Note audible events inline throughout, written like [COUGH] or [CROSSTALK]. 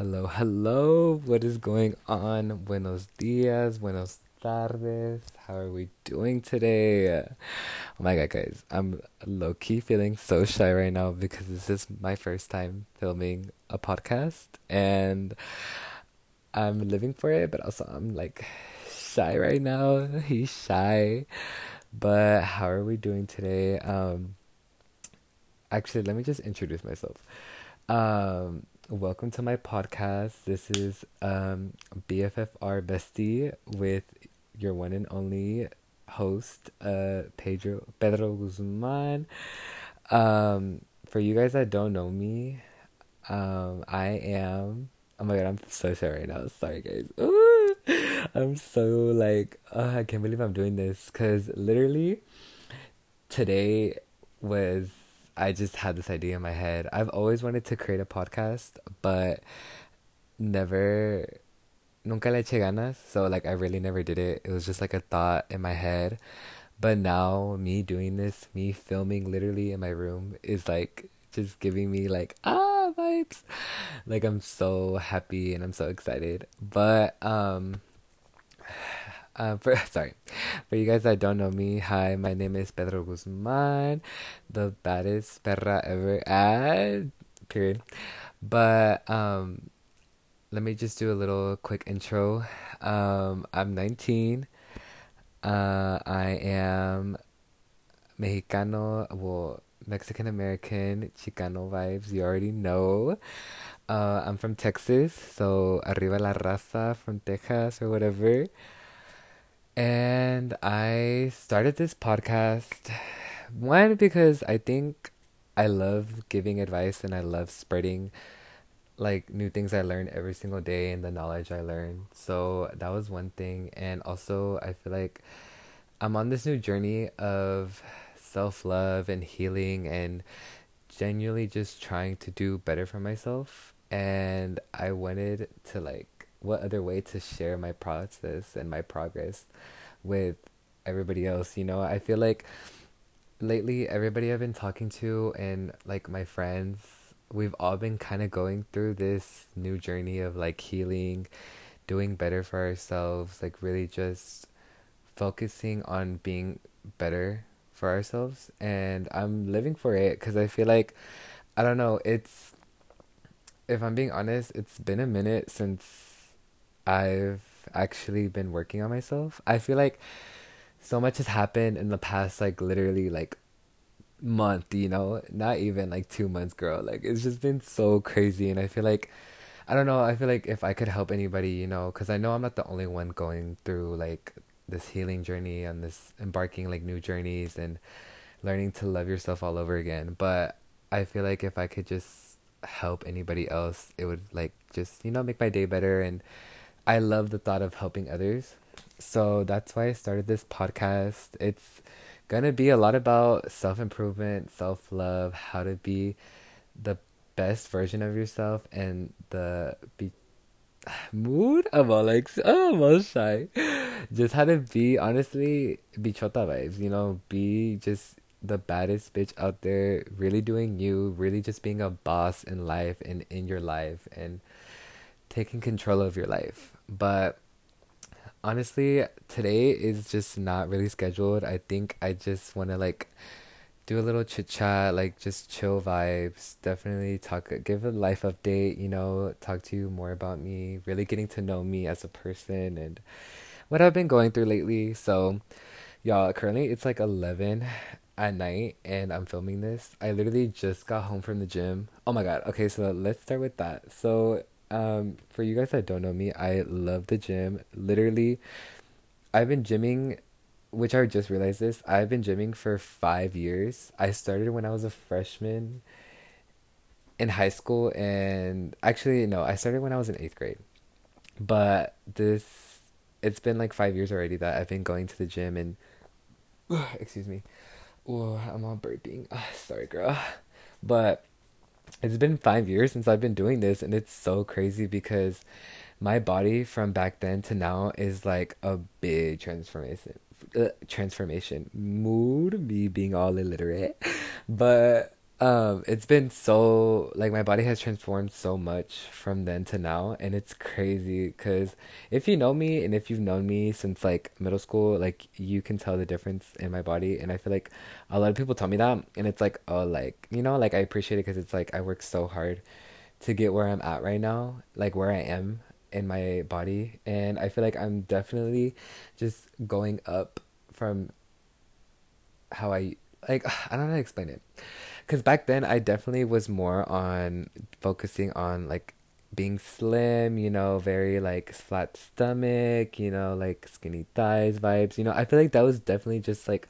Hello, hello. What is going on? Buenos dias, buenos tardes. How are we doing today? Oh my god, guys. I'm low key feeling so shy right now because this is my first time filming a podcast and I'm living for it, but also I'm like shy right now. [LAUGHS] He's shy. But how are we doing today? Um actually, let me just introduce myself. Um welcome to my podcast. This is um, BFFR Bestie with your one and only host, uh, Pedro Pedro Guzman. Um, for you guys that don't know me, um, I am. Oh my god, I'm so sorry right now. Sorry, guys. Ooh, [LAUGHS] I'm so like, uh, I can't believe I'm doing this because literally today was I just had this idea in my head. I've always wanted to create a podcast, but never, nunca le eché ganas. So like I really never did it. It was just like a thought in my head. But now me doing this, me filming literally in my room is like just giving me like ah vibes. Like I'm so happy and I'm so excited. But um uh, for, [LAUGHS] sorry, for you guys that don't know me, hi, my name is Pedro Guzman, the baddest perra ever. Ah, period. But um, let me just do a little quick intro. Um, I'm 19. Uh, I am Mexicano, well, Mexican American, Chicano vibes. You already know. Uh, I'm from Texas, so arriba la raza from Texas or whatever. And I started this podcast one because I think I love giving advice and I love spreading like new things I learn every single day and the knowledge I learn. So that was one thing and also I feel like I'm on this new journey of self-love and healing and genuinely just trying to do better for myself and I wanted to like what other way to share my process and my progress with everybody else you know? I feel like lately everybody i've been talking to and like my friends we've all been kind of going through this new journey of like healing doing better for ourselves like really just focusing on being better for ourselves. And i'm living for it because i feel like i don't know it's if i'm being honest it's been a minute since I've actually been working on myself. I feel like so much has happened in the past like literally like month, you know, not even like 2 months, girl. Like it's just been so crazy and I feel like I don't know, I feel like if I could help anybody, you know, cuz I know I'm not the only one going through like this healing journey and this embarking like new journeys and learning to love yourself all over again. But I feel like if I could just help anybody else, it would like just, you know, make my day better and I love the thought of helping others. So that's why I started this podcast. It's going to be a lot about self improvement, self love, how to be the best version of yourself, and the be [SIGHS] mood. I'm all like, oh, I'm all shy. [LAUGHS] Just how to be, honestly, bichota vibes, you know, be just the baddest bitch out there, really doing you, really just being a boss in life and in your life, and taking control of your life. But honestly, today is just not really scheduled. I think I just want to like do a little chit chat, like just chill vibes. Definitely talk, give a life update, you know, talk to you more about me, really getting to know me as a person and what I've been going through lately. So, y'all, currently it's like 11 at night and I'm filming this. I literally just got home from the gym. Oh my god. Okay, so let's start with that. So, um, for you guys that don't know me, I love the gym. Literally, I've been gymming, which I just realized this. I've been gymming for five years. I started when I was a freshman in high school, and actually, no, I started when I was in eighth grade. But this, it's been like five years already that I've been going to the gym, and [SIGHS] excuse me, oh, I'm all burping. [SIGHS] sorry, girl, but it's been five years since I've been doing this, and it's so crazy because my body from back then to now is like a big transformation. Uh, transformation mood me being all illiterate but um, it's been so like my body has transformed so much from then to now, and it's crazy because if you know me and if you've known me since like middle school, like you can tell the difference in my body, and I feel like a lot of people tell me that, and it's like oh like you know like I appreciate it because it's like I work so hard to get where I'm at right now, like where I am in my body, and I feel like I'm definitely just going up from how I like [SIGHS] I don't know how to explain it because back then I definitely was more on focusing on like being slim, you know, very like flat stomach, you know, like skinny thighs vibes. You know, I feel like that was definitely just like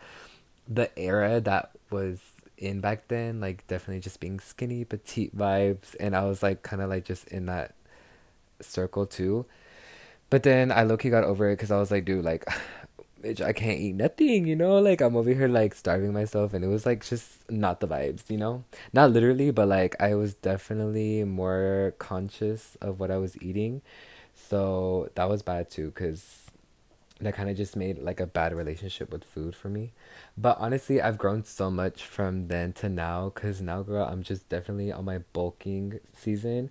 the era that was in back then, like definitely just being skinny, petite vibes, and I was like kind of like just in that circle too. But then I low key got over it because I was like, dude, like bitch, I can't eat nothing, you know? Like, I'm over here, like, starving myself, and it was, like, just not the vibes, you know? Not literally, but, like, I was definitely more conscious of what I was eating. So that was bad, too, because that kind of just made, like, a bad relationship with food for me. But honestly, I've grown so much from then to now, because now, girl, I'm just definitely on my bulking season.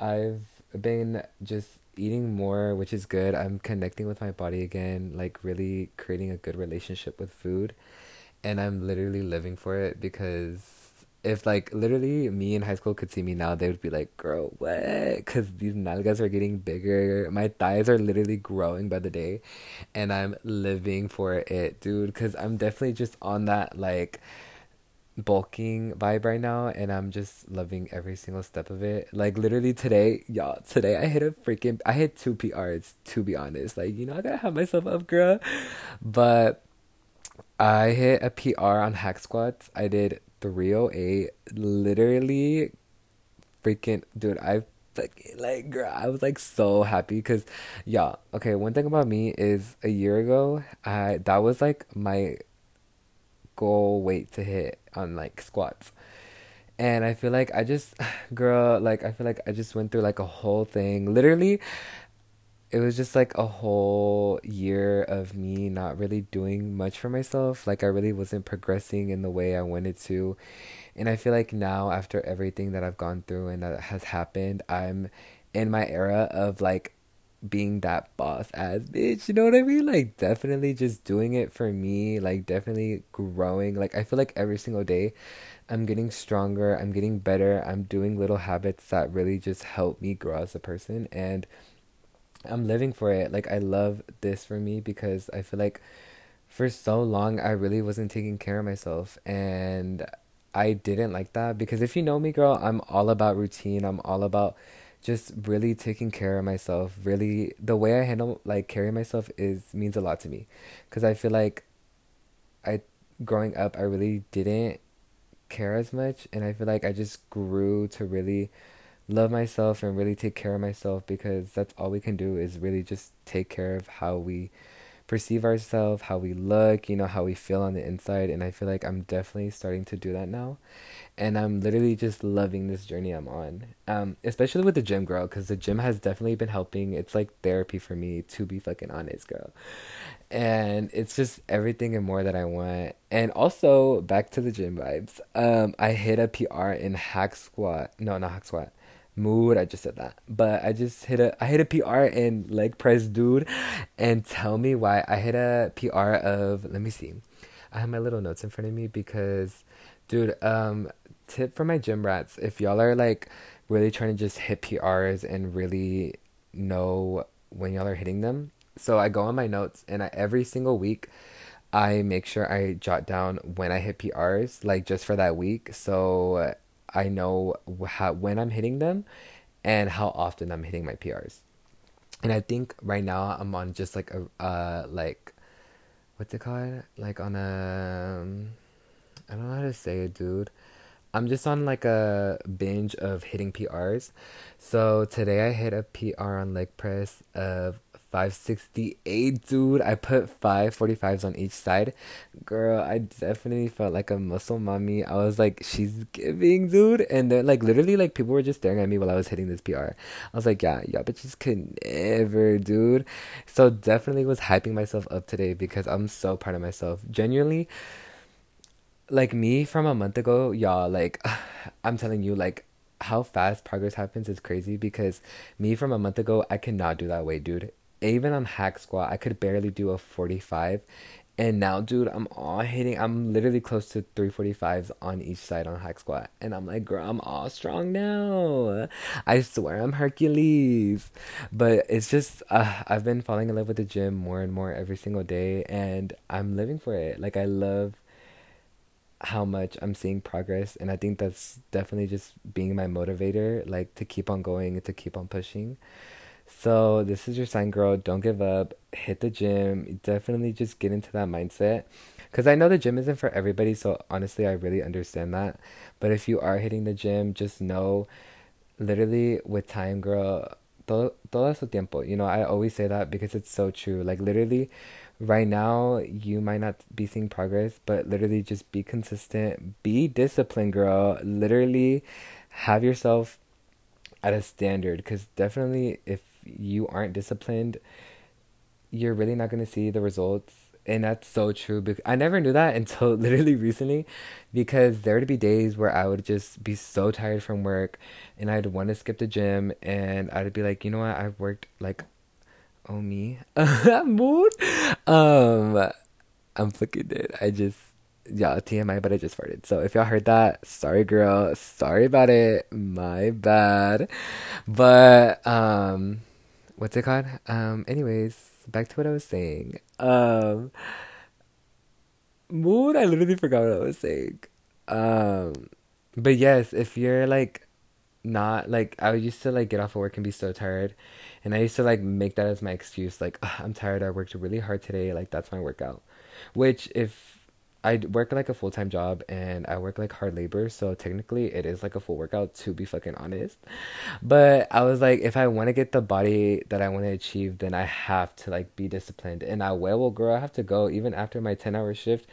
I've been just eating more, which is good. I'm connecting with my body again, like really creating a good relationship with food. And I'm literally living for it because if like literally me in high school could see me now, they would be like, "Girl, what?" Because these nalgas are getting bigger. My thighs are literally growing by the day, and I'm living for it, dude. Because I'm definitely just on that like bulking vibe right now and I'm just loving every single step of it. Like literally today, y'all, today I hit a freaking I hit two PRs to be honest. Like, you know, I gotta have myself up, girl. But I hit a PR on hack squats. I did 308. Literally freaking dude, I fucking like girl, I was like so happy because y'all, okay, one thing about me is a year ago, I that was like my goal weight to hit on like squats. And I feel like I just, [SIGHS] girl, like I feel like I just went through like a whole thing. Literally, it was just like a whole year of me not really doing much for myself. Like I really wasn't progressing in the way I wanted to. And I feel like now after everything that I've gone through and that has happened, I'm in my era of like being that boss ass bitch, you know what I mean? Like definitely just doing it for me, like definitely growing. Like I feel like every single day I'm getting stronger, I'm getting better, I'm doing little habits that really just help me grow as a person and I'm living for it. Like I love this for me because I feel like for so long I really wasn't taking care of myself and I didn't like that because if you know me girl, I'm all about routine. I'm all about just really taking care of myself really the way i handle like carry myself is means a lot to me. Because i feel like i growing up i really didn't care as much and i feel like i just grew to really love myself and really take care of myself because that's all we can do is really just take care of how we perceive ourselves, how we look, you know, how we feel on the inside. And I feel like I'm definitely starting to do that now and I'm literally just loving this journey I'm on. Um, especially with the gym, girl, because the gym has definitely been helping. It's like therapy for me, to be fucking honest, girl. And it's just everything and more that I want. And also back to the gym vibes. Um, I hit a PR in hack squat. No, not hack squat. Mood. I just said that, but I just hit a I hit a PR in leg press, dude. And tell me why I hit a PR of. Let me see. I have my little notes in front of me because, dude. Um, tip for my gym rats if y'all are like really trying to just hit PRs and really know when y'all are hitting them. So I go on my notes and I, every single week I make sure I jot down when I hit PRs, like just for that week, so I know how when I'm hitting them and how often I'm hitting my PRs. And I think right now I'm on just like a uh like what's it called? Like on a um, I don't know how to say it, dude. I'm just on like a binge of hitting PRs. So today I hit a PR on leg press of 568, dude. I put 545s on each side. Girl, I definitely felt like a muscle mommy. I was like, she's giving, dude. And then, like, literally, like, people were just staring at me while I was hitting this PR. I was like, yeah, yeah, bitches could never, dude. So definitely was hyping myself up today because I'm so proud of myself. Genuinely, like me from a month ago, y'all, like [SIGHS] I'm telling you, like how fast progress happens is crazy because me from a month ago, I cannot do that weight, dude. Even on hack squat, I could barely do a 45 and now, dude, I'm all hitting. I'm literally close to 345s on each side on hack squat. And I'm like, girl, I'm all strong now. I swear I'm Hercules. But it's just, uh, I've been falling in love with the gym more and more every single day. And I'm living for it. Like, I love how much I'm seeing progress. And I think that's definitely just being my motivator, like to keep on going and to keep on pushing. So this is your sign, girl. Don't give up. Hit the gym. Definitely just get into that mindset. Because I know the gym isn't for everybody. So honestly, I really understand that. But if you are hitting the gym, just know, literally, with time, girl, todo, todo su tiempo. You know, I always say that because it's so true. Like literally, right now you might not be seeing progress, but literally just be consistent. Be disciplined, girl. Literally, have yourself at a standard. Because definitely, if you aren't disciplined, you're really not going to see the results. And that's so true. Because I never knew that [LAUGHS] until literally recently because there would be days where I would just be so tired from work and I'd want to skip the gym and I'd be like, you know what? I've worked like, oh me, [LAUGHS] mood. Um, I'm fucking dead. I just, yeah, TMI, but I just farted. So if y'all heard that, sorry, girl. Sorry about it. My bad. But, um, what's it called? Um, anyways, back to what I was saying. Um, mood. I literally forgot what I was saying. Um, but yes, if you're like not like I used to like get off of work and be so tired, and I used to like make that as my excuse. Like I'm tired. I worked really hard today. Like that's my workout. Which if I work like a full time job and I work like hard labor, so technically it is like a full workout to be fucking honest. But I was like, if I want to get the body that I want to achieve, then I have to like be disciplined. And I will, girl, I have to go even after my ten hour shift.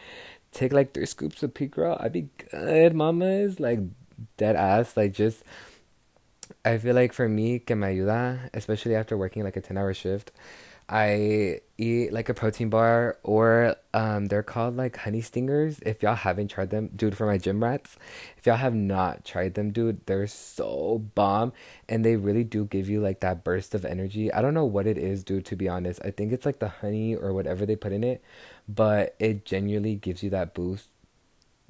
Take like three scoops of pea, girl. I'd be good, mamas. Like dead ass. Like just, I feel like for me, que me ayuda, especially after working like a ten hour shift I eat like a protein bar or um they're called like honey stingers. If y'all haven't tried them, dude, for my gym rats, if y'all have not tried them, dude, they're so bomb and they really do give you like that burst of energy. I don't know what it is, dude, to be honest. I think it's like the honey or whatever they put in it, but it genuinely gives you that boost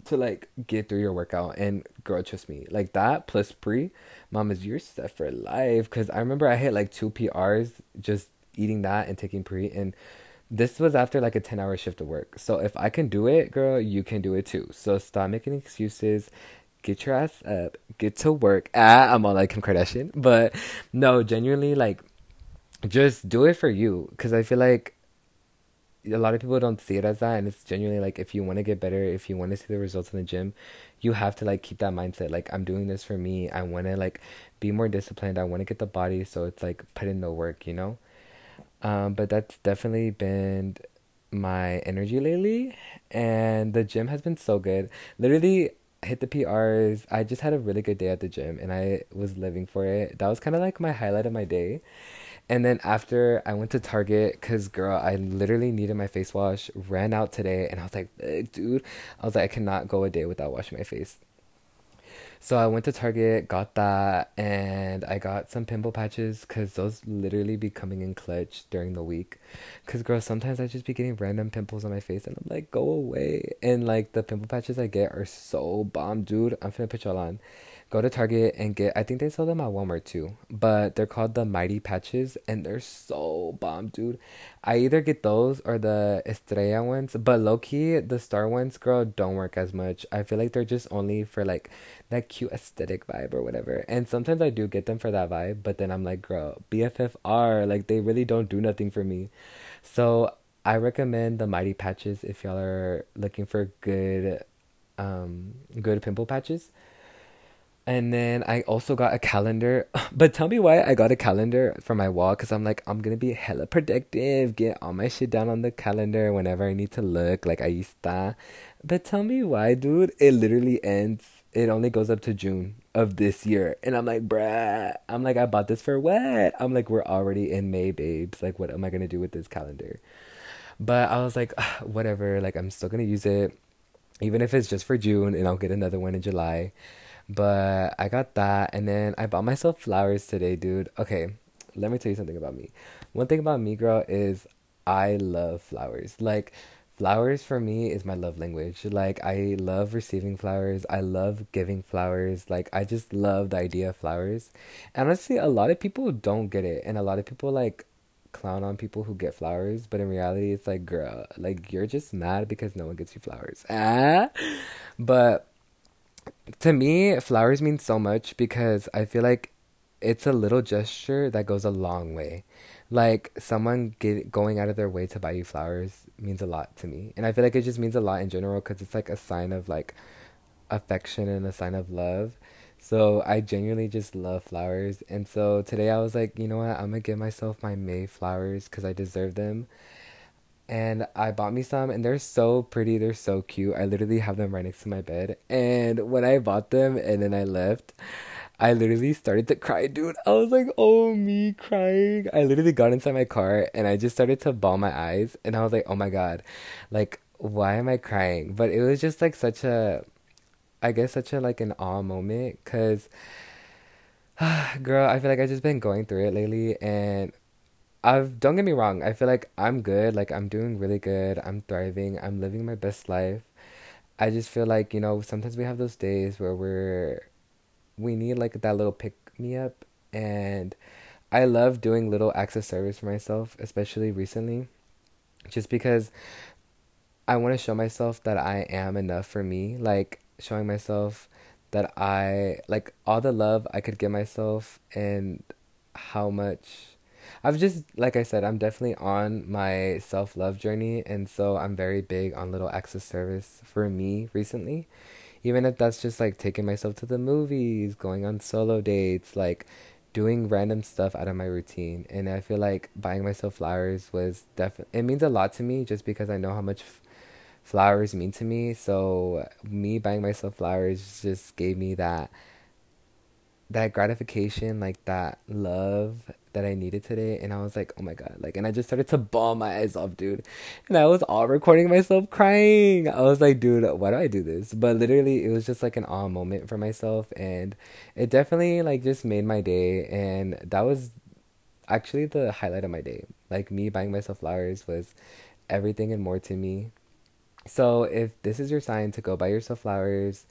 to like get through your workout and girl trust me like that plus pre mamas you're set for life because i remember i hit like two prs just eating that and taking pre and this was after like a 10 hour shift of work. So if I can do it, girl, you can do it too. So stop making excuses. Get your ass up. Get to work. Ah, I'm all like Kim Kardashian. But no, genuinely, like, just do it for you. Because I feel like a lot of people don't see it as that. And it's genuinely like, if you want to get better, if you want to see the results in the gym, you have to like keep that mindset. Like, I'm doing this for me. I want to like be more disciplined. I want to get the body. So it's like put in the work, you know? Um, but that's definitely been my energy lately, and the gym has been so good. Literally, hit the PRs. I just had a really good day at the gym, and I was living for it. That was kind of like my highlight of my day. And then after I went to Target, cause girl, I literally needed my face wash. Ran out today, and I was like, dude, I was like, I cannot go a day without washing my face. So I went to Target, got that, and I got some pimple patches because those literally be coming in clutch during the week. Because, girl, sometimes I just be getting random pimples on my face, and I'm like, go away. And, like, the pimple patches I get are so bomb, dude. I'm finna put y'all on go to Target and get I think they sell them at Walmart too. But they're called the Mighty Patches and they're so bomb, dude. I either get those or the Estrella ones, but low key the star ones, girl, don't work as much. I feel like they're just only for like that cute aesthetic vibe or whatever. And sometimes I do get them for that vibe, but then I'm like, girl, BFFR, like they really don't do nothing for me. So I recommend the Mighty Patches if y'all are looking for good um good pimple patches. And then I also got a calendar. [LAUGHS] But tell me why I got a calendar for my wall because I'm like, I'm going to be hella productive, get all my shit down on the calendar whenever I need to look like used. But tell me why, dude. It literally ends, it only goes up to June of this year. And I'm like, bruh, I'm like, I bought this for what? I'm like, we're already in May, babes. Like, what am I going to do with this calendar? But I was like, ah, whatever. Like, I'm still going to use it even if it's just for June and I'll get another one in July. But I got that and then I bought myself flowers today, dude. Okay, let me tell you something about me. One thing about me, girl, is I love flowers. Like flowers for me is my love language. Like I love receiving flowers. I love giving flowers. Like I just love the idea of flowers. And honestly, a lot of people don't get it and a lot of people like clown on people who get flowers, but in reality, it's like, girl, like you're just mad because no one gets you flowers. Ah, but to me, flowers mean so much because I feel like it's a little gesture that goes a long way. Like someone get, going out of their way to buy you flowers means a lot to me, and I feel like it just means a lot in general because it's like a sign of like affection and a sign of love. So I genuinely just love flowers. And so today I was like, you know what? I'm gonna give myself my May flowers because I deserve them. And I bought me some and they're so pretty. They're so cute. I literally have them right next to my bed. And when I bought them and then I left, I literally started to cry, dude. I was like, oh, me crying. I literally got inside my car and I just started to bawl my eyes. And I was like, oh my God, like, why am I crying? But it was just like such a I guess such a like an awe moment because [SIGHS] girl, I feel like I've just been going through it lately and I've don't get me wrong, I feel like I'm good, like I'm doing really good, I'm thriving, I'm living my best life. I just feel like, you know, sometimes we have those days where we're we need like that little pick me up and I love doing little acts of service for myself, especially recently. Just because I want to show myself that I am enough for me. Like showing myself that I like all the love I could give myself and how much I've just like I said, I'm definitely on my self love journey and so I'm very big on little acts of service for me recently. Even if that's just like taking myself to the movies, going on solo dates, like doing random stuff out of my routine. And I feel like buying myself flowers was definitely it means a lot to me just because I know how much flowers mean to me. So me buying myself flowers just gave me that that gratification, like that love that I needed today. And I was like, oh my God. Like, and I just started to bawl my eyes off, dude. And I was all recording myself crying. I was like, dude, why do I do this? But literally, it was just like an awe moment for myself. And it definitely, like, just made my day. And that was actually the highlight of my day. Like, me buying myself flowers was everything and more to me. So if this is your sign to go buy yourself flowers,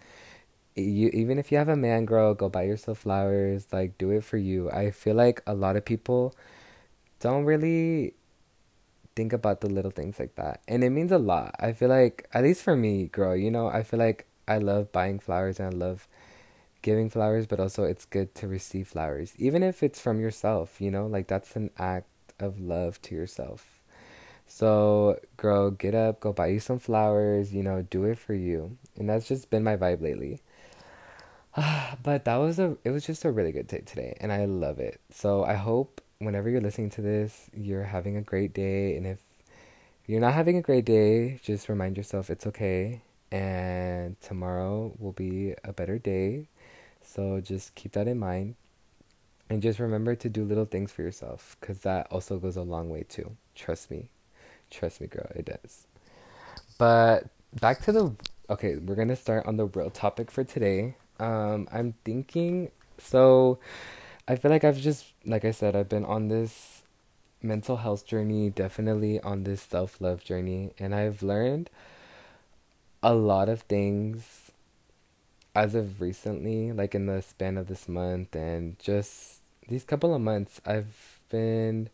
you even if you have a man girl, go buy yourself flowers, like do it for you. I feel like a lot of people don't really think about the little things like that. And it means a lot. I feel like at least for me, girl, you know, I feel like I love buying flowers and I love giving flowers, but also it's good to receive flowers. Even if it's from yourself, you know, like that's an act of love to yourself. So, girl, get up, go buy you some flowers, you know, do it for you. And that's just been my vibe lately. [SIGHS] but that was a it was just a really good day today and I love it. So, I hope whenever you're listening to this, you're having a great day and if you're not having a great day, just remind yourself it's okay and tomorrow will be a better day. So, just keep that in mind. And just remember to do little things for yourself cuz that also goes a long way too. Trust me. Trust me, girl, it does. But back to the okay, we're gonna start on the real topic for today. Um, I'm thinking so. I feel like I've just like I said, I've been on this mental health journey, definitely on this self love journey, and I've learned a lot of things as of recently, like in the span of this month and just these couple of months. I've been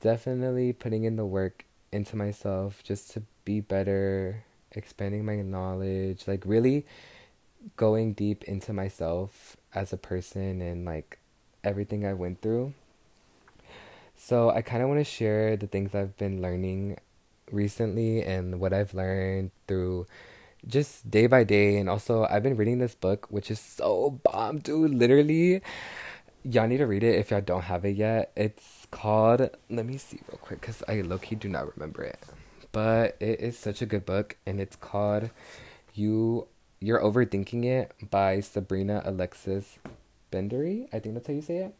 definitely putting in the work into myself just to be better, expanding my knowledge, like really going deep into myself as a person and like everything I went through. So I kind of want to share the things I've been learning recently and what I've learned through just day by day and also I've been reading this book which is so bomb dude literally y'all need to read it if y'all don't have it yet it's called. Let me see real quick because I low do not remember it, but it is such a good book, and it's called "You You're Overthinking It" by Sabrina Alexis Bendory. I think that's how you say it.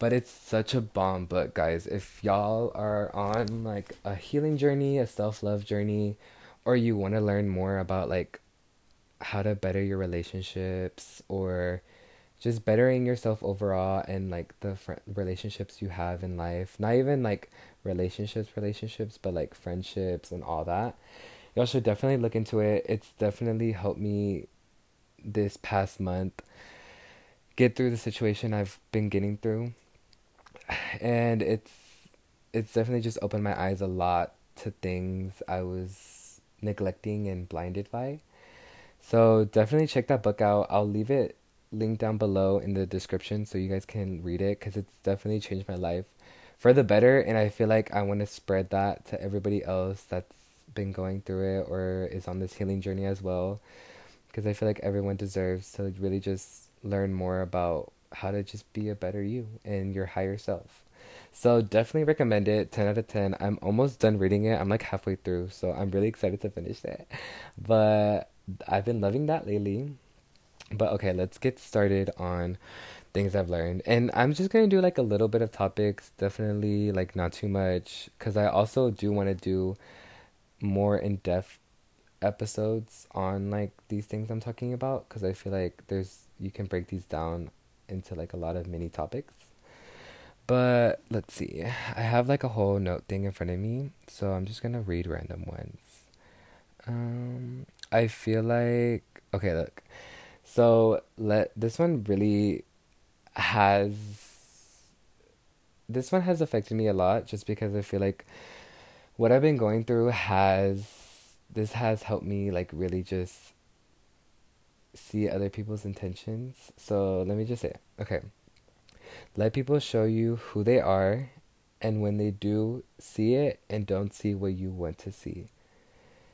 But it's such a bomb book, guys. If y'all are on like a healing journey, a self love journey, or you want to learn more about like how to better your relationships or just bettering yourself overall and like the fr- relationships you have in life. Not even like relationships, relationships, but like friendships and all that. Y'all should definitely look into it. It's definitely helped me this past month get through the situation I've been getting through. And it's it's definitely just opened my eyes a lot to things I was neglecting and blinded by. So definitely check that book out. I'll leave it linked down below in the description so you guys can read it because it's definitely changed my life for the better. And I feel like I want to spread that to everybody else that's been going through it or is on this healing journey as well. Because I feel like everyone deserves to really just learn more about how to just be a better you and your higher self. So definitely recommend it. 10 out of 10. I'm almost done reading it. I'm like halfway through, so I'm really excited to finish it. But I've been loving that lately. But okay, let's get started on things I've learned. And I'm just going to do like a little bit of topics, definitely like not too much cuz I also do want to do more in-depth episodes on like these things I'm talking about cuz I feel like there's you can break these down into like a lot of mini topics. But let's see. I have like a whole note thing in front of me, so I'm just to read random ones. Um I feel like okay, look. So let this one really has this one has affected me a lot just because I feel like what I've been going through has this has helped me like really just see other people's intentions. So let me just say, okay. Let people show you who they are and when they do see it and don't see what you want to see.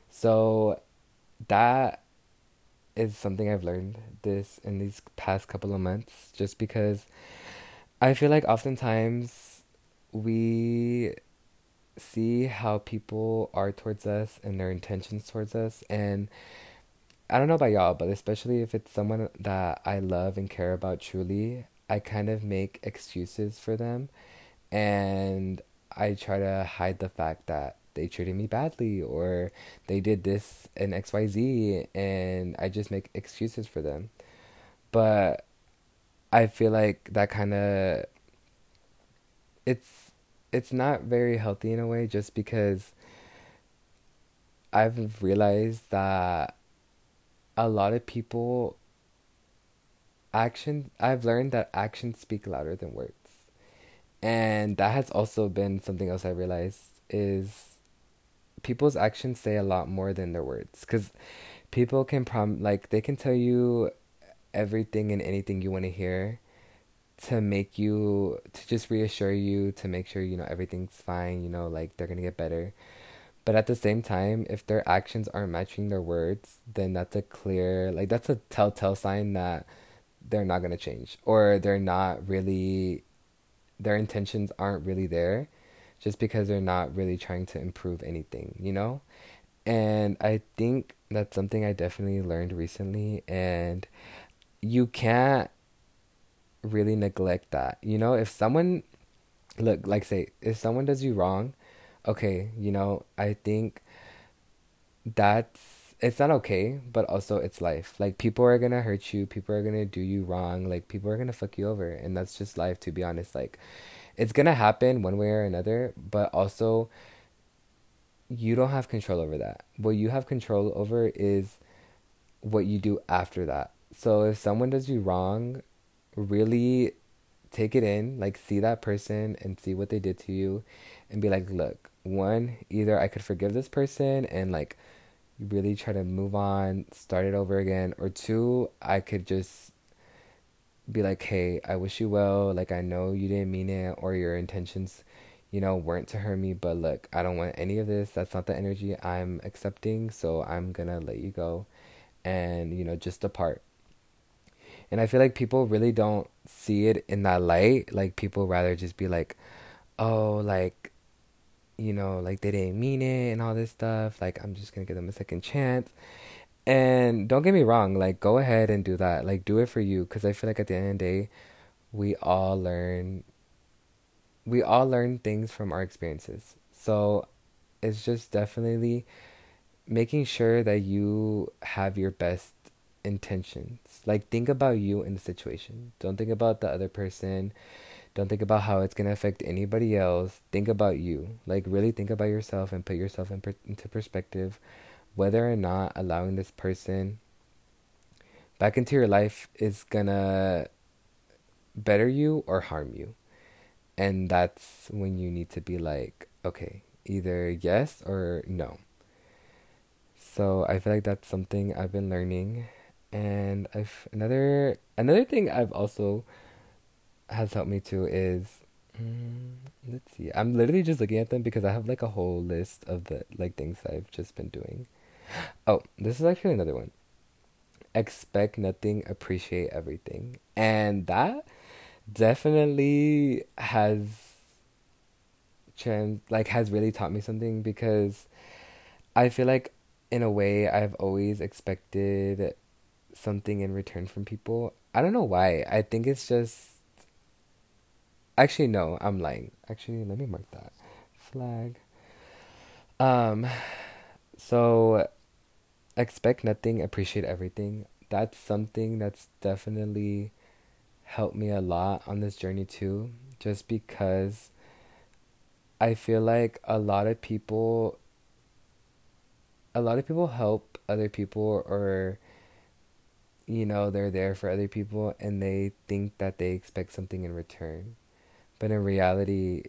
So that is something I've learned this in these past couple of months just because I feel like oftentimes we see how people are towards us and their intentions towards us and I don't know about y'all, but especially if it's someone that I love and care about truly, I kind of make excuses for them and I try to hide the fact that they treated me badly or they did this and XYZ and I just make excuses for them. But I feel like that kind of it's it's not very healthy in a way just because I've realized that a lot of people action I've learned that actions speak louder than words. And that has also been something else I realized is people's actions say a lot more than their words because people can prom like they can tell you everything and anything you want to hear to make you to just reassure you to make sure you know everything's fine you know like they're gonna get better but at the same time if their actions aren't matching their words then that's a clear like that's a telltale sign that they're not gonna change or they're not really their intentions aren't really there just because they're not really trying to improve anything, you know? And I think that's something I definitely learned recently and you can't really neglect that. You know, if someone look, like say, if someone does you wrong, okay, you know, I think that's it's not okay, but also it's life. Like people are gonna hurt you, people are gonna do you wrong, like people are gonna fuck you over, and that's just life. To be honest, like it's gonna happen one way or another, but also you don't have control over that. What you have control over is what you do after that. So if someone does you wrong, really take it in, like see that person and see what they did to you and be like, look, one, either I could forgive this person and like really try to move on, start it over again, or two, I could just be like, hey, I wish you well. Like, I know you didn't mean it or your intentions, you know, weren't to hurt me, but look, I don't want any of this. That's not the energy I'm accepting. So I'm to let you go and, you know, just depart. And I feel like people really don't see it in that light. Like, people rather just be like, oh, like, you know, like they didn't mean it and all this stuff. Like, I'm just to give them a second chance. And don't get me wrong, like go ahead and do that. Like do it for you cuz I feel like at the end of the day we all learn we all learn things from our experiences. So it's just definitely making sure that you have your best intentions. Like think about you in the situation. Don't think about the other person. Don't think about how it's going to affect anybody else. Think about you. Like really think about yourself and put yourself in per- into perspective whether or not allowing this person back into your life is going to better you or harm you. And that's when you need to be like, okay, either yes or no. So I feel like that's something I've been learning and I've another another thing I've also has helped me too is mm, let's see. I'm literally just looking at them because I have like a whole list of the like things I've just been doing. Oh, this is actually another one. Expect nothing, appreciate everything. And that definitely has trans like has really taught me something because I feel like in a way I've always expected something in return from people. I don't know why. I think it's just. Actually, no, I'm lying. Actually, let me mark that flag. Um, so expect nothing, appreciate everything. That's something that's definitely helped me a lot on this journey too, just because I feel like a lot of people a lot of people help other people or you know, they're there for other people and they think that they expect something in return. But in reality,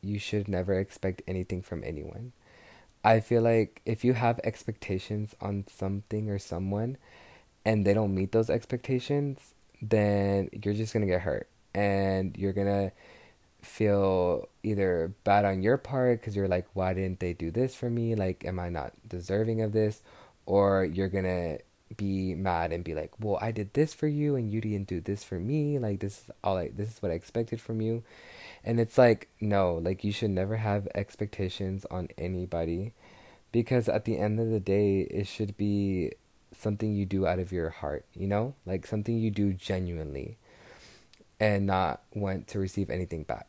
you should never expect anything from anyone. I feel like if you have expectations on something or someone and they don't meet those expectations, then you're just going to get hurt and you're going to feel either bad on your part because you're like, why didn't they do this for me? Like, am I not deserving of this? Or you're going to be mad and be like, "Well, I did this for you and you didn't do this for me. Like this is all I this is what I expected from you." And it's like, no, like you should never have expectations on anybody because at the end of the day, it should be something you do out of your heart, you know? Like something you do genuinely and not want to receive anything back.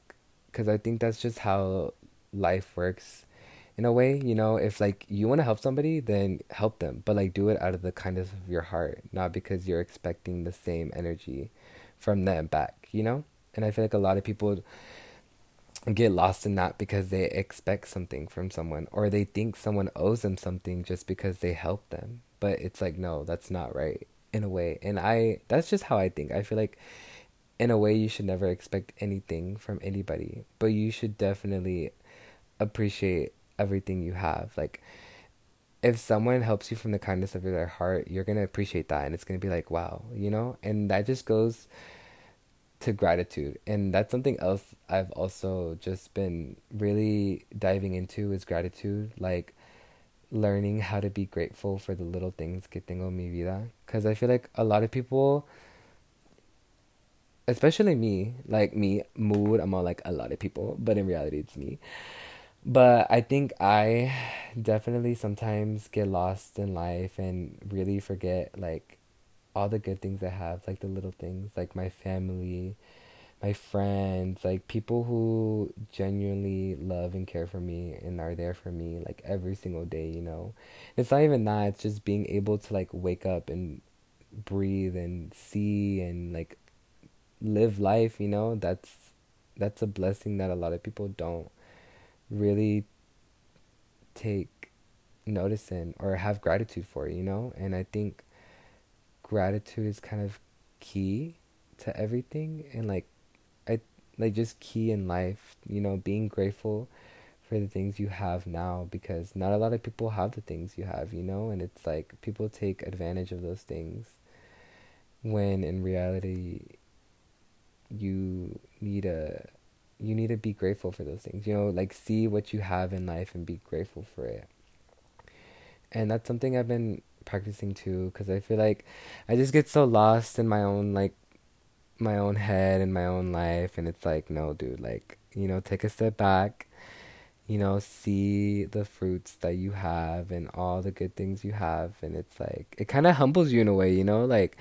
Cuz I think that's just how life works in a way, you know, if like you want to help somebody, then help them, but like do it out of the kindness of your heart, not because you're expecting the same energy from them back, you know? And I feel like a lot of people get lost in that because they expect something from someone or they think someone owes them something just because they help them. But it's like no, that's not right in a way. And I that's just how I think. I feel like in a way you should never expect anything from anybody, but you should definitely appreciate everything you have. Like, if someone helps you from the kindness of their heart, you're going to appreciate that. And it's going to be like, wow, you know? And that just goes to gratitude. And that's something else I've also just been really diving into is gratitude. Like, learning how to be grateful for the little things que tengo mi vida. Because I feel like a lot of people especially me, like me, mood, I'm all like a lot of people, but in reality, it's me. But I think I [SIGHS] definitely sometimes get lost in life and really forget like all the good things I have, like the little things, like my family, my friends, like people who genuinely love and care for me and are there for me like every single day, you know. It's not even that, it's just being able to like wake up and breathe and see and like live life, you know. That's that's a blessing that a lot of people don't really take notice in or have gratitude for, you know? And I think gratitude is kind of key to everything and like I like just key in life, you know, being grateful for the things you have now because not a lot of people have the things you have, you know, and it's like people take advantage of those things when in reality you need a you need to be grateful for those things. You know, like see what you have in life and be grateful for it. And that's something I've been practicing too because I feel like I just get so lost in my own like my own head and my own life and it's like no dude like you know take a step back you know see the fruits that you have and all the good things you have and it's like it kind of humbles you in a way you know like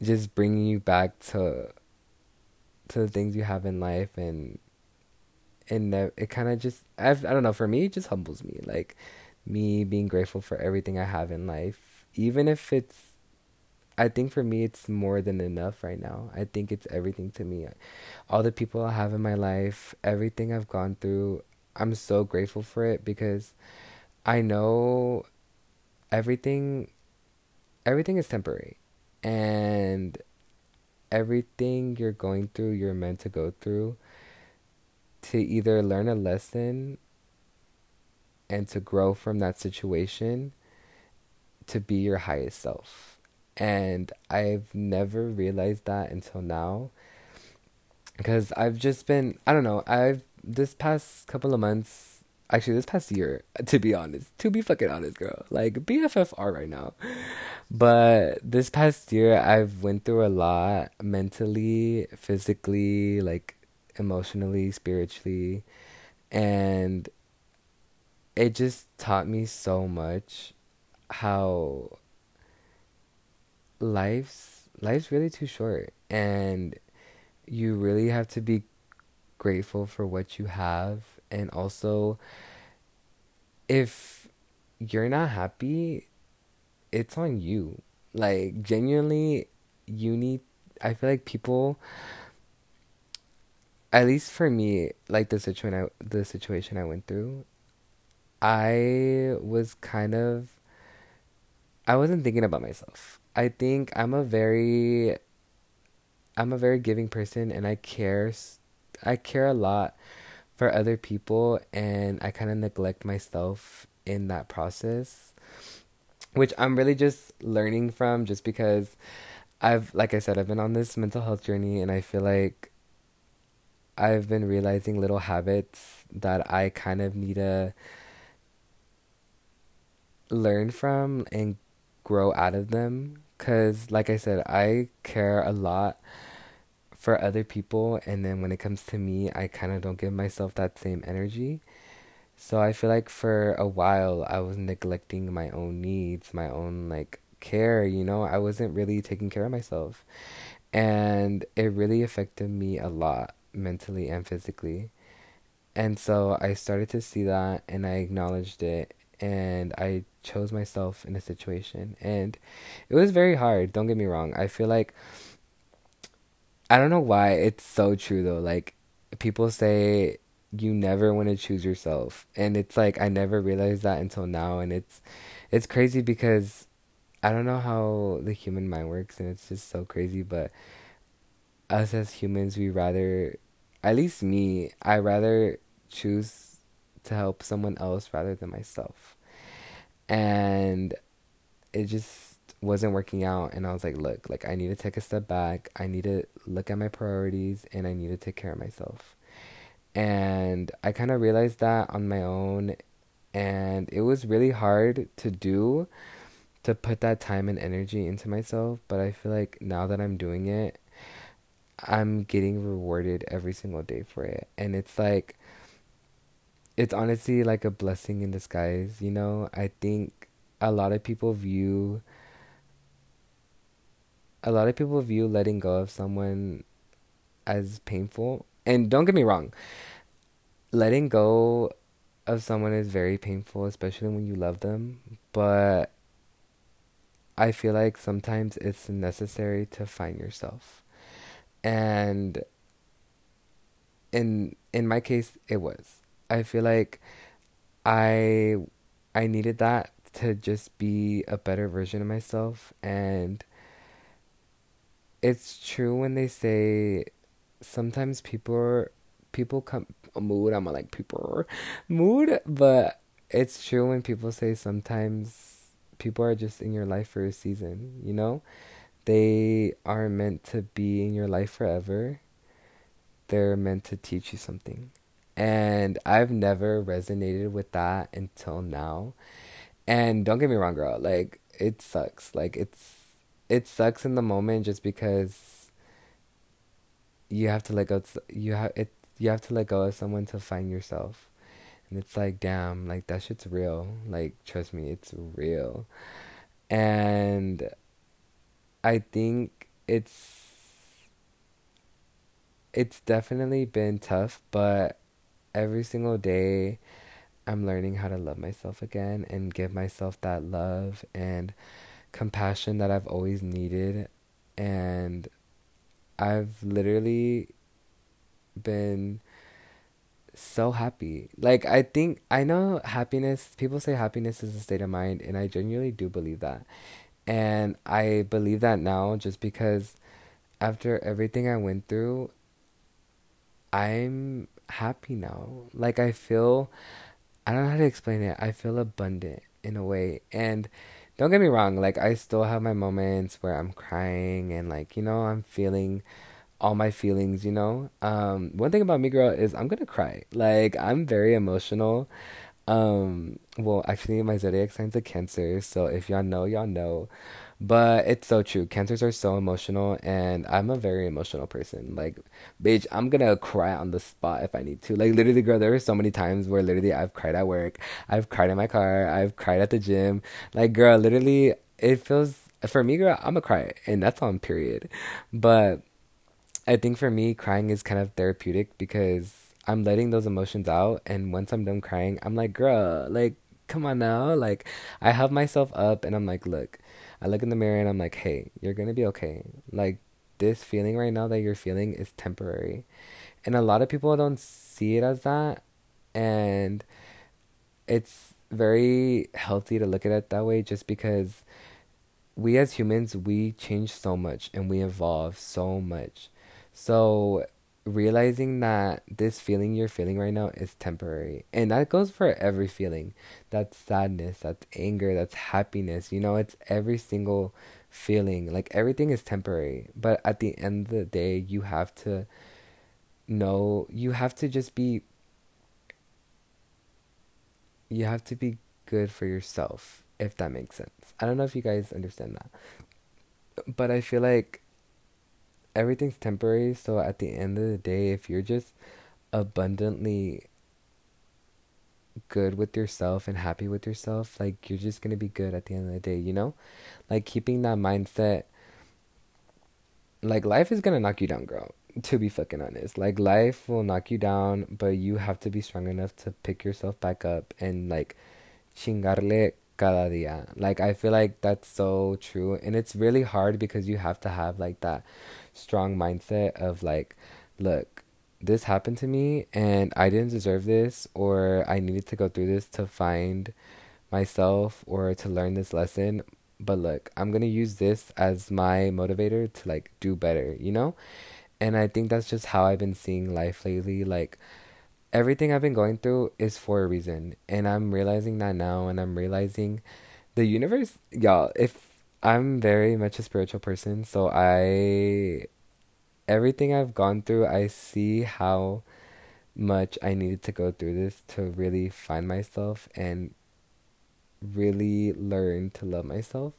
just bringing you back to to the things you have in life and and it kind of just I've, I don't know for me it just humbles me like me being grateful for everything I have in life even if it's I think for me, it's more than enough right now. I think it's everything to me. All the people I have in my life, everything I've gone through, I'm so grateful for it because I know everything everything is temporary and everything you're going through you're meant to go through to either learn a lesson and to grow from that situation to be your highest self. And I've never realized that until now. Because I've just been, I don't know, I've, this past couple of months, actually this past year, to be honest, to be fucking honest, girl, like BFFR right now. But this past year, I've went through a lot mentally, physically, like emotionally, spiritually, and it just taught me so much how life's life's really too short. And you really have to be grateful for what you have. And also if you're not happy it's on you like genuinely you need i feel like people at least for me like the situation I, the situation I went through I was kind of I wasn't thinking about myself. I think I'm a very I'm a very giving person and I care I care a lot for other people and I kind of neglect myself in that process which I'm really just learning from just because I've like I said I've been on this mental health journey and I feel like I've been realizing little habits that I kind of need to learn from and grow out of them. Because like i said i care a lot for other people and then when it comes to me i kind of don't give myself that same energy so i feel like for a while i was neglecting my own needs my own like care you know? I wasn't really taking care of myself. And it really affected me a lot mentally and physically. And so i started to see that and i acknowledged it and I chose myself in a situation. And it was very hard don't get me wrong. I feel like i don't know why it's so true though. Like people say you never want to choose yourself and it's like i never realized that until now and it's it's crazy because i don't know how the human mind works and it's just so crazy but us as humans we rather at least me i rather choose to help someone else rather than myself. And it just wasn't working out and I was like, look, like I need to take a step back. I need to look at my priorities and I need to take care of myself. And I kind of realized that on my own and it was really hard to do to put that time and energy into myself, but I feel like now that I'm doing it, I'm getting rewarded every single day for it. And it's like it's honestly like a blessing in disguise, you know? I think a lot of people view a lot of people view letting go of someone as painful. And don't get me wrong, letting go of someone is very painful, especially when you love them, but I feel like sometimes it's necessary to find yourself. And in in my case it was. I feel like I I needed that to just be a better version of myself. And it's true when they say sometimes people are, people come mood I'm a like people mood but it's true when people say sometimes people are just in your life for a season you know they are meant to be in your life forever they're meant to teach you something and I've never resonated with that until now. And don't get me wrong, girl, like it sucks. Like it's it sucks in the moment just because you have to let go you have it you have to let go of someone to find yourself. And it's like, damn, like that shit's real. Like trust me, it's real. And I think it's it's definitely been tough, but every single day I'm learning how to love myself again and give myself that love and compassion that I've always needed and I've literally been so happy. Like I think I know happiness people say happiness is a state of mind and I genuinely do believe that. And I believe that now just because after everything I went through I'm happy now. Like I feel I don't know how to explain it. I feel abundant in a way. And don't get me wrong, like I still have my moments where I'm crying and like, you know, I'm feeling all my feelings, you know. Um one thing about me girl is I'm to cry. Like I'm very emotional. Um well, actually my zodiac sign's a Cancer, so if y'all know, y'all know. But it's so true. Cancers are so emotional, and I'm a very emotional person. Like, bitch, I'm gonna cry on the spot if I need to. Like, literally, girl, there were so many times where literally I've cried at work, I've cried in my car, I've cried at the gym. Like, girl, literally, it feels for me, girl, I'm a cry, and that's on period. But I think for me, crying is kind of therapeutic because I'm letting those emotions out, and once I'm done crying, I'm like, girl, like, come on now. Like, I have myself up, and I'm like, look I look in the mirror and I'm like, hey, you're gonna be okay. Like this feeling right now that you're feeling is temporary. And a lot of people don't see it as that. And it's very healthy to look at it that way just because we as humans, we change so much and we evolve so much. So realizing that this feeling you're feeling right now is temporary. And that goes for every feeling. That's sadness, that's anger, that's happiness. You know, it's every single feeling. Like everything is temporary. But at the end of the day, you have to know, you have to just be, you have to be good for yourself, if that makes sense. I don't know if you guys understand that. But I feel like everything's temporary. So at the end of the day, if you're just abundantly good with yourself and happy with yourself, like you're just gonna be good at the end of the day, you know? Like keeping that mindset like life is gonna knock you down, girl. To be fucking honest. Like life will knock you down, but you have to be strong enough to pick yourself back up and like chingarle cada dia. Like I feel like that's so true. And it's really hard because you have to have like that strong mindset of like, look, this happened to me and I didn't deserve this or I needed to go through this to find myself or to learn this lesson. But look, I'm going to use this as my motivator to like do better, you know? And I think that's just how I've been seeing life lately. Like everything I've been going through is for a reason. And I'm realizing that now and I'm realizing the universe, y'all, if I'm very much a spiritual person, so I everything I've gone through, I see how much I needed to go through this to really find myself and really learn to love myself.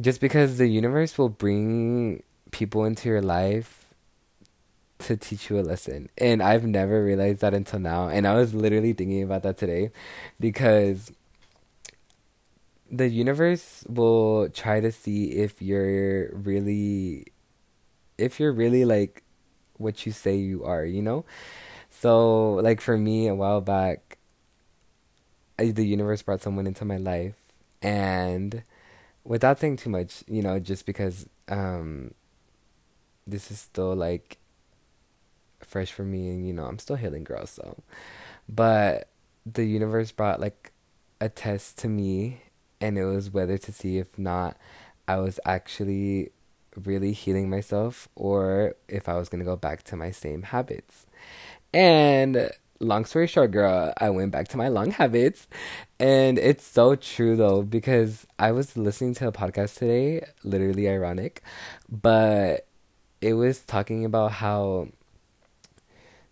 Just because the universe will bring people into your life to teach you a lesson. And I've never realized that until now. And I was literally thinking about that today because the universe will try to see if you're really if you're really like what you say you are, you know? So, like for me a while back the universe brought someone into my life and without saying too much, you know, just because um this is still like fresh for me and you know, I'm still healing girl, so but the universe brought like a test to me and it was whether to see if not I was actually really healing myself or if I was going to go back to my same habits. And long story short, girl, I went back to my long habits. And it's so true though, because I was listening to a podcast today, literally ironic, but it was talking about how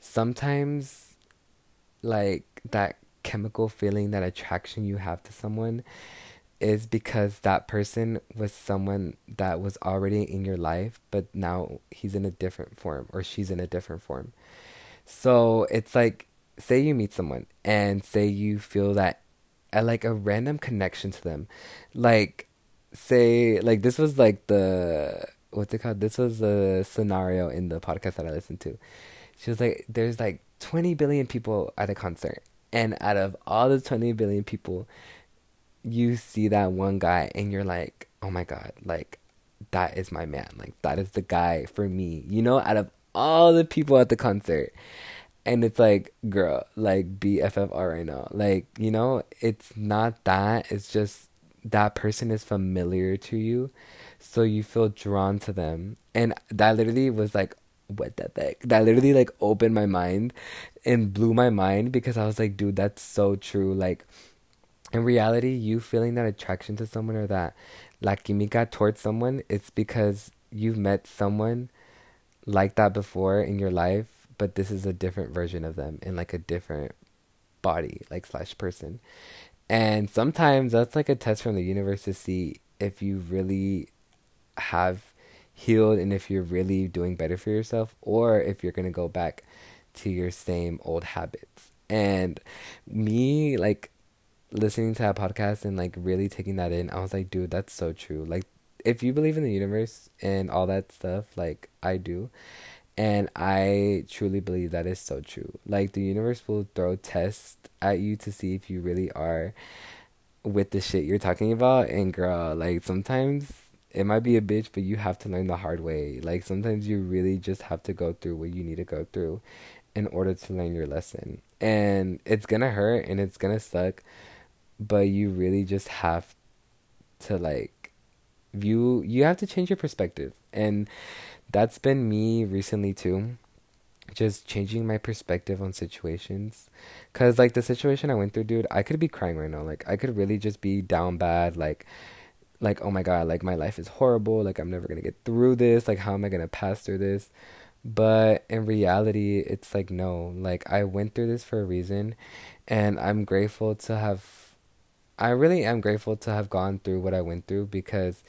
sometimes, like, that chemical feeling, that attraction you have to someone is because that person was someone that was already in your life, but now he's in a different form or she's in a different form. So it's like, say you meet someone and say you feel that uh, like a random connection to them. Like, say, like this was like the, what's it called? This was the scenario in the podcast that I listened to. She was like, there's like 20 billion people at a concert. And out of all the 20 billion people, you see that one guy and you're like, oh my god, like that is my man. Like that is the guy for me. You know, out of all the people at the concert. And it's like, girl, like BFFR right now. Like, you know, it's not that. It's just that person is familiar to you. So you feel drawn to them. And that literally was like, what the heck? That literally like opened my mind and blew my mind because I was like, dude, that's so true. Like, in reality, you feeling that attraction to someone or that la química towards someone, it's because you've met someone like that before in your life, but this is a different version of them in like a different body, like slash person. And sometimes that's like a test from the universe to see if you really have healed and if you're really doing better for yourself or if you're going to go back to your same old habits. And me, like, listening to that podcast and like really taking that in, I was like, dude, that's so true. Like, if you believe in the universe and all that stuff, like I do, and I truly believe that is so true. Like, the universe will throw tests at you to see if you really are with the shit you're talking about. And girl, like, sometimes it might be a bitch, but you have to learn the hard way. Like, sometimes you really just have to go through what you need to go through in order to learn your lesson. And it's gonna hurt and it's gonna suck but you really just have to like view you have to change your perspective and that's been me recently too just changing my perspective on situations cuz like the situation I went through dude I could be crying right now like I could really just be down bad like like oh my god like my life is horrible like I'm never going to get through this like how am I going to pass through this but in reality it's like no like I went through this for a reason and I'm grateful to have I really am grateful to have gone through what I went through because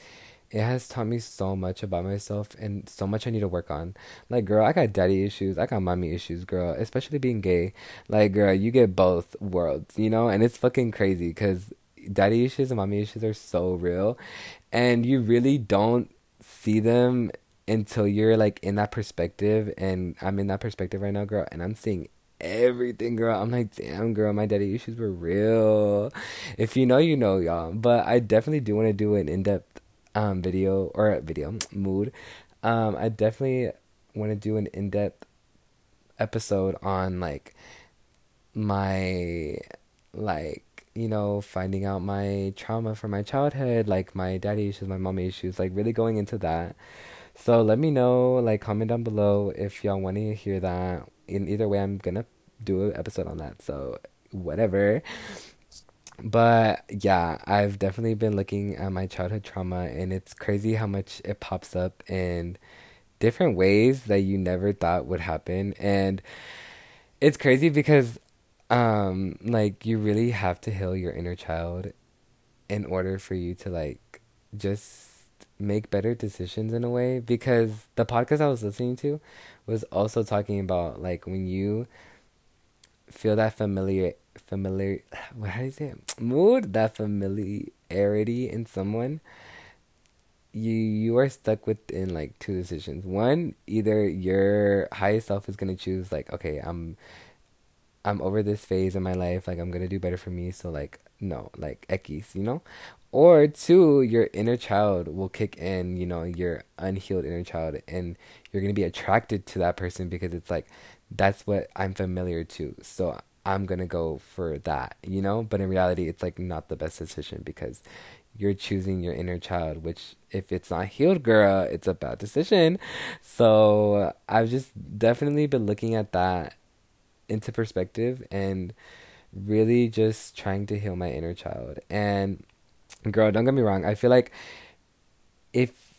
it has taught me so much about myself and so much I need to work on. Like, girl, I got daddy issues, I got mommy issues, girl, especially being gay. Like, girl, you get both worlds, you know? And it's fucking crazy because daddy issues and mommy issues are so real. And you really don't see them until you're like in that perspective. And I'm in that perspective right now, girl, and I'm seeing everything, girl. I'm like, damn, girl, my daddy issues were real. If you know, you know, y'all. But I definitely do want to do an in depth um video or video [TSK] mood. Um, I definitely want to do an in depth episode on like my like you know finding out my trauma from my childhood like my daddy issues my mommy issues like really going into that so let me know like comment down below if y'all want to hear that in either way i'm gonna do an episode on that. So whatever. But yeah, I've definitely been looking at my childhood trauma and it's crazy how much it pops up in different ways that you never thought would happen. And it's crazy because um like you really have to heal your inner child in order for you to like just make better decisions in a way because the podcast I was listening to was also talking about like when you feel that familiar familiar what [SIGHS] how do you say it? mood that familiarity in someone you you are stuck within like two decisions one either your highest self is going to choose like okay i'm i'm over this phase in my life like i'm to do better for me so like no like ekis you know or two your inner child will kick in you know your unhealed inner child and you're to be attracted to that person because it's like that's what I'm familiar to. So I'm gonna go for that, you know? But in reality, it's like not the best decision because you're choosing your inner child, which if it's not healed, girl, it's a bad decision. So I've just definitely been looking at that into perspective and really just trying to heal my inner child. And girl, don't get me wrong, I feel like if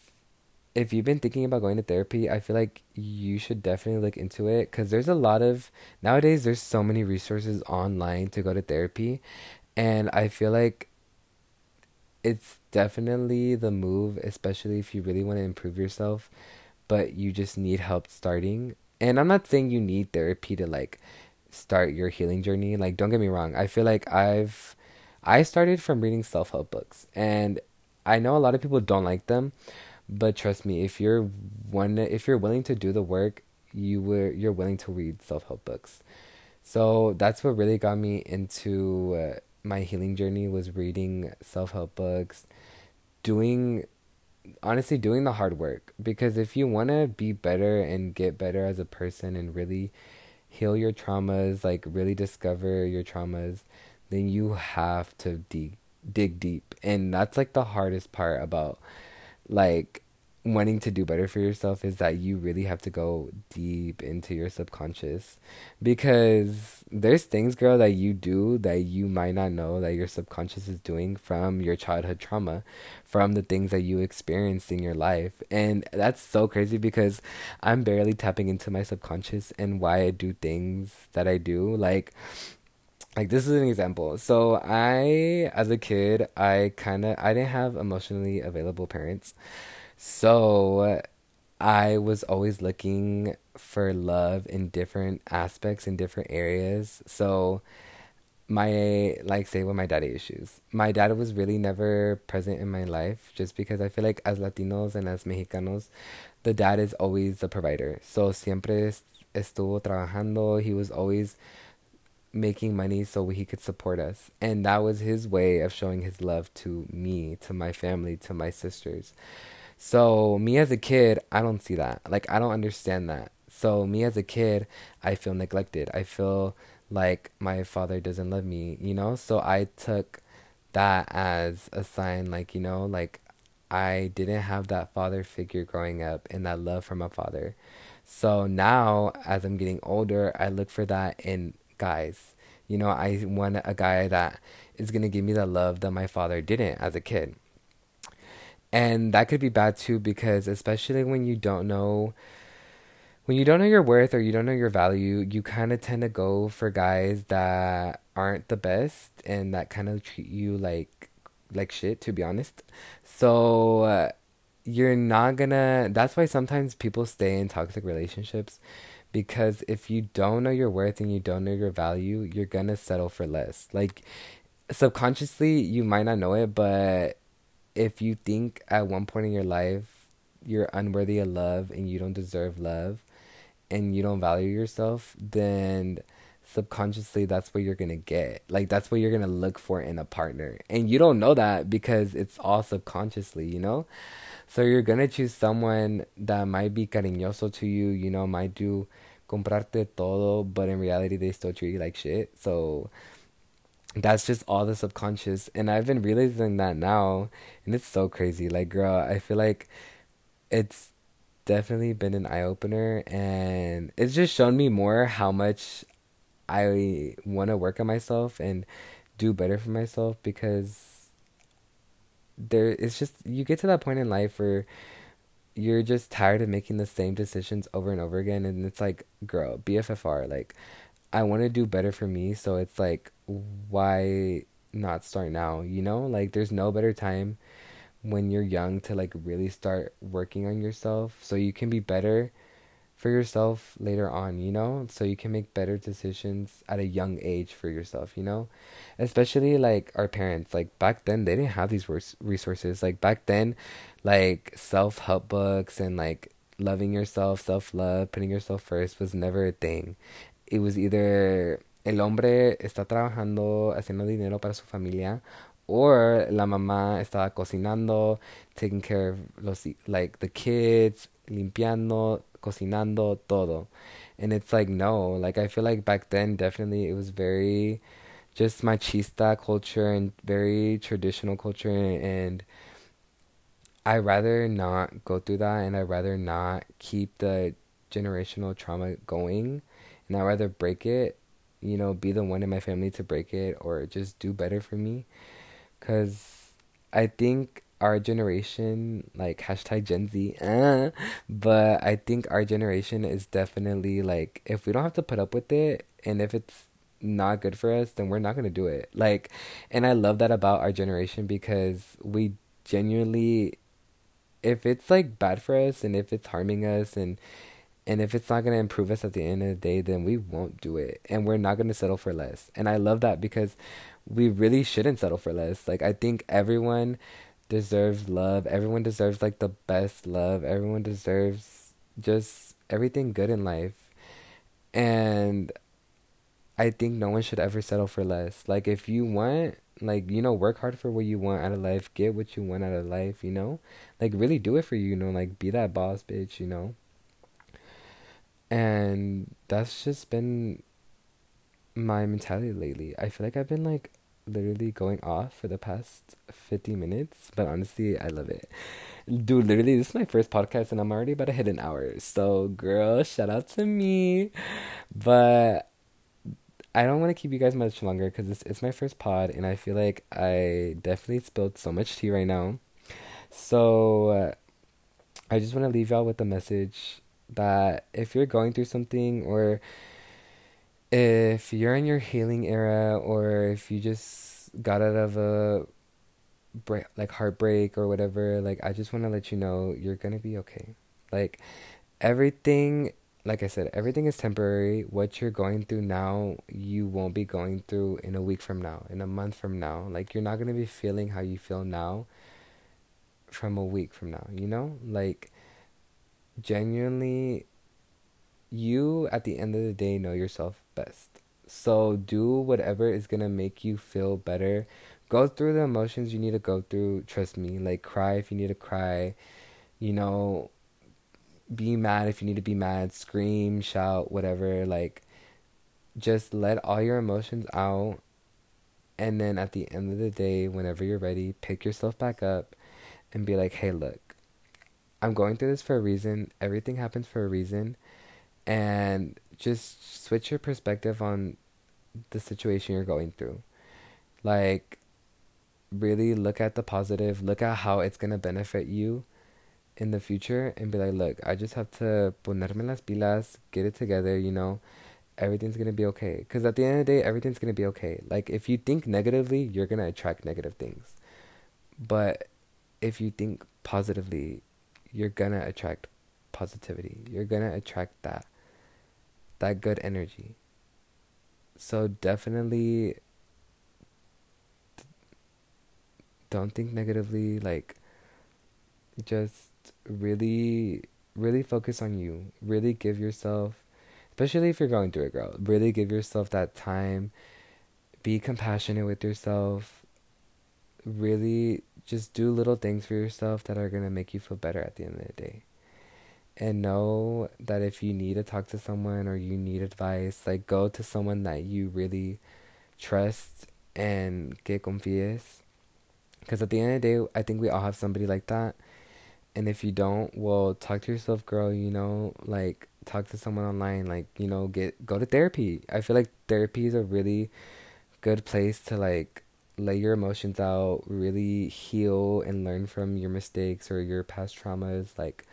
if you've been thinking about going to therapy, I feel like you should definitely look into it because there's a lot of nowadays there's so many resources online to go to therapy and I feel like it's definitely the move especially if you really want to improve yourself but you just need help starting. And I'm not saying you need therapy to like start your healing journey. Like don't get me wrong. I feel like I've I started from reading self-help books and I know a lot of people don't like them but trust me, if you're one, if you're willing to do the work, you were you're willing to read self help books. So that's what really got me into uh, my healing journey was reading self-help books, doing honestly doing the hard work because if you want to be better and get better as a person and really heal your traumas, like really discover your traumas, then you have to dig dig deep. And that's like the hardest part about like wanting to do better for yourself is that you really have to go deep into your subconscious because there's things girl that you do that you might not know that your subconscious is doing from your childhood trauma from the things that you experienced in your life. And that's so crazy because i'm barely tapping into my subconscious and why i do things that i do. Like like this is an example. So i as a kid i kind of i didn't have emotionally available parents so I was always looking for love in different aspects in different areas. So my like say with my daddy issues. My dad was really never present in my life just because I feel like as Latinos and as Mexicanos, the dad is always the provider. So siempre estuvo trabajando. He was always making money so he could support us. And that was his way of showing his love to me, to my family, to my sisters. So me as a kid, I don't see that. Like I don't understand that. So me as a kid, I feel neglected. I feel like my father doesn't love me, you know? So I took that as a sign like, you know, like I didn't have that father figure growing up and that love from a father. So now as I'm getting older, I look for that in guys. You know, I want a guy that is going to give me the love that my father didn't as a kid. And that could be bad too because especially when you don't know when you don't know your worth or you don't know your value, you kind of tend to go for guys that aren't the best and that kind of treat you like like shit to be honest. So uh, you're not gonna that's why sometimes people stay in toxic relationships because if you don't know your worth and you don't know your value, you're gonna settle for less. Like subconsciously you might not know it, but if you think at one point in your life you're unworthy of love and you don't deserve love and you don't value yourself, then subconsciously that's what you're gonna get. Like that's what you're gonna look for in a partner. And you don't know that because it's all subconsciously, you know? So you're gonna choose someone that might be cariñoso to you, you know, might do comprarte todo, but in reality they still treat you like shit. So that's just all the subconscious and i've been realizing that now and it's so crazy. Like girl i feel like it's definitely been an eye-opener and it's just shown me more how much i want to work on myself and do better for myself because there it's just you get to that point in life where you're just tired of making the same decisions over and over again and it's like girl bffr like I want to do better for me, so it's like why not start now, you know? Like there's no better time when you're young to like really start working on yourself so you can be better for yourself later on, you know? So you can make better decisions at a young age for yourself, you know? Especially like our parents, like back then they didn't have these resources. Like back then, like self-help books and like loving yourself, self-love, putting yourself first was never a thing it was either el hombre está trabajando, haciendo dinero para su familia, or la mamá estaba cocinando, taking care of los like the kids, limpiando, cocinando, todo. And it's like no, like I feel like back then definitely it was very just machista culture and very traditional culture and I rather not go through that and I rather not keep the generational trauma going and I'd rather break it, you know, be the one in my family to break it or just do better for me. Because I think our generation, like hashtag Gen Z, uh, but I think our generation is definitely like, if we don't have to put up with it and if it's not good for us, then we're not going to do it. Like, and I love that about our generation because we genuinely, if it's like bad for us and if it's harming us and and if it's not going to improve us at the end of the day, then we won't do it. And we're not going to settle for less. And I love that because we really shouldn't settle for less. Like, I think everyone deserves love. Everyone deserves, like, the best love. Everyone deserves just everything good in life. And I think no one should ever settle for less. Like if you want like you know work hard for what you want out of life get what you want out of life you know like really do it for you you know like be that boss bitch you know and that's just been my mentality lately. I feel like i've been like literally going off for the past 50 minutes but honestly i love it. Dude literally this is my first podcast and i'm already about to hit an hour. So girl shout out to me. But I don't want to keep you guys much longer because it's, it's my first pod, and I feel like I definitely spilled so much tea right now. So, uh, I just want to leave y'all with a message that if you're going through something, or if you're in your healing era, or if you just got out of a break, like heartbreak or whatever, like I just want to let you know you're gonna be okay. Like everything like I said, everything is temporary. What you're going through now, you won't be going through in a week from now, in a month from now. Like you're not to be feeling how you feel now from a week from now, you know? Like genuinely you at the end of the day know yourself best. So do whatever is going to make you feel better. Go through the emotions you need to go through, trust me. Like cry if you need to cry. You know, be mad if you need to be mad, scream, shout, whatever. Like, just let all your emotions out. And then at the end of the day, whenever you're ready, pick yourself back up and be like, hey, look, I'm going through this for a reason. Everything happens for a reason. And just switch your perspective on the situation you're going through. Like, really look at the positive, look at how it's going to benefit you in the future and be like, look, I just have to ponerme las pilas, get it together, you know, everything's gonna be okay. Because at the end of the day, everything's gonna be okay. Like, if you think negatively, you're gonna attract negative things. But if you think positively, you're gonna attract positivity. You're gonna attract that, that good energy. So definitely don't think negatively, like, just really really focus on you. Really give yourself especially if you're going through it, girl. Really give yourself that time. Be compassionate with yourself. Really just do little things for yourself that are going to make you feel better at the end of the day. And know that if you need to talk to someone or you need advice, like go to someone that you really trust and que confíes. Because at the end of the day, I think we all have somebody like that and if you don't well talk to yourself girl you know like talk to someone online like you know get go to therapy i feel like therapy is a really good place to like lay your emotions out really heal and learn from your mistakes or your past traumas like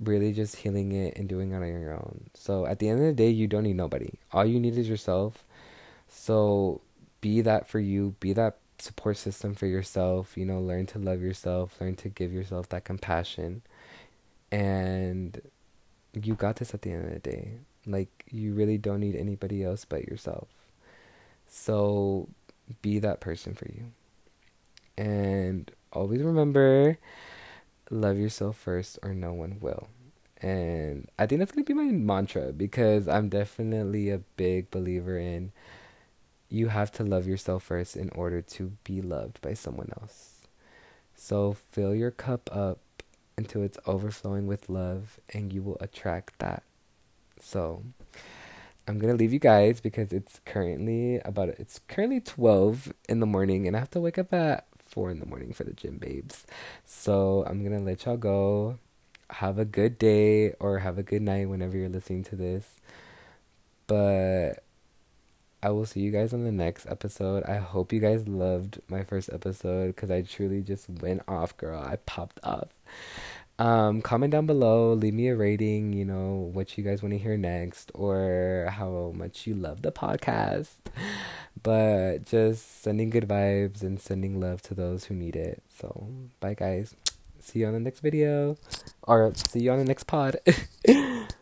really just healing it and doing it on your own so at the end of the day you don't need nobody all you need is yourself so be that for you be that support system for yourself. You know, learn to love yourself, learn to give yourself that compassion. And you got this at the end of the day. Like, you really don't need anybody else but yourself. So, be that person for you. And always remember love yourself first, or no one will. And I think that's going to be my mantra because I'm definitely a big believer in you have to love yourself first in order to be loved by someone else. So fill your cup up until it's overflowing with love and you will attract that. So I'm to leave you guys because it's currently about it's currently 12 in the morning and I have to wake up at 4 in the morning for the gym babes. So I'm to let y'all go. Have a good day or have a good night whenever you're listening to this. But I will see you guys on the next episode. I hope you guys loved my first episode because I truly just went off, girl. I popped off. Um, comment down below, leave me a rating, you know, what you guys want to hear next or how much you love the podcast. [LAUGHS] But just sending good vibes and sending love to those who need it. So, bye guys. See you on the next video or see you on the next pod. [LAUGHS]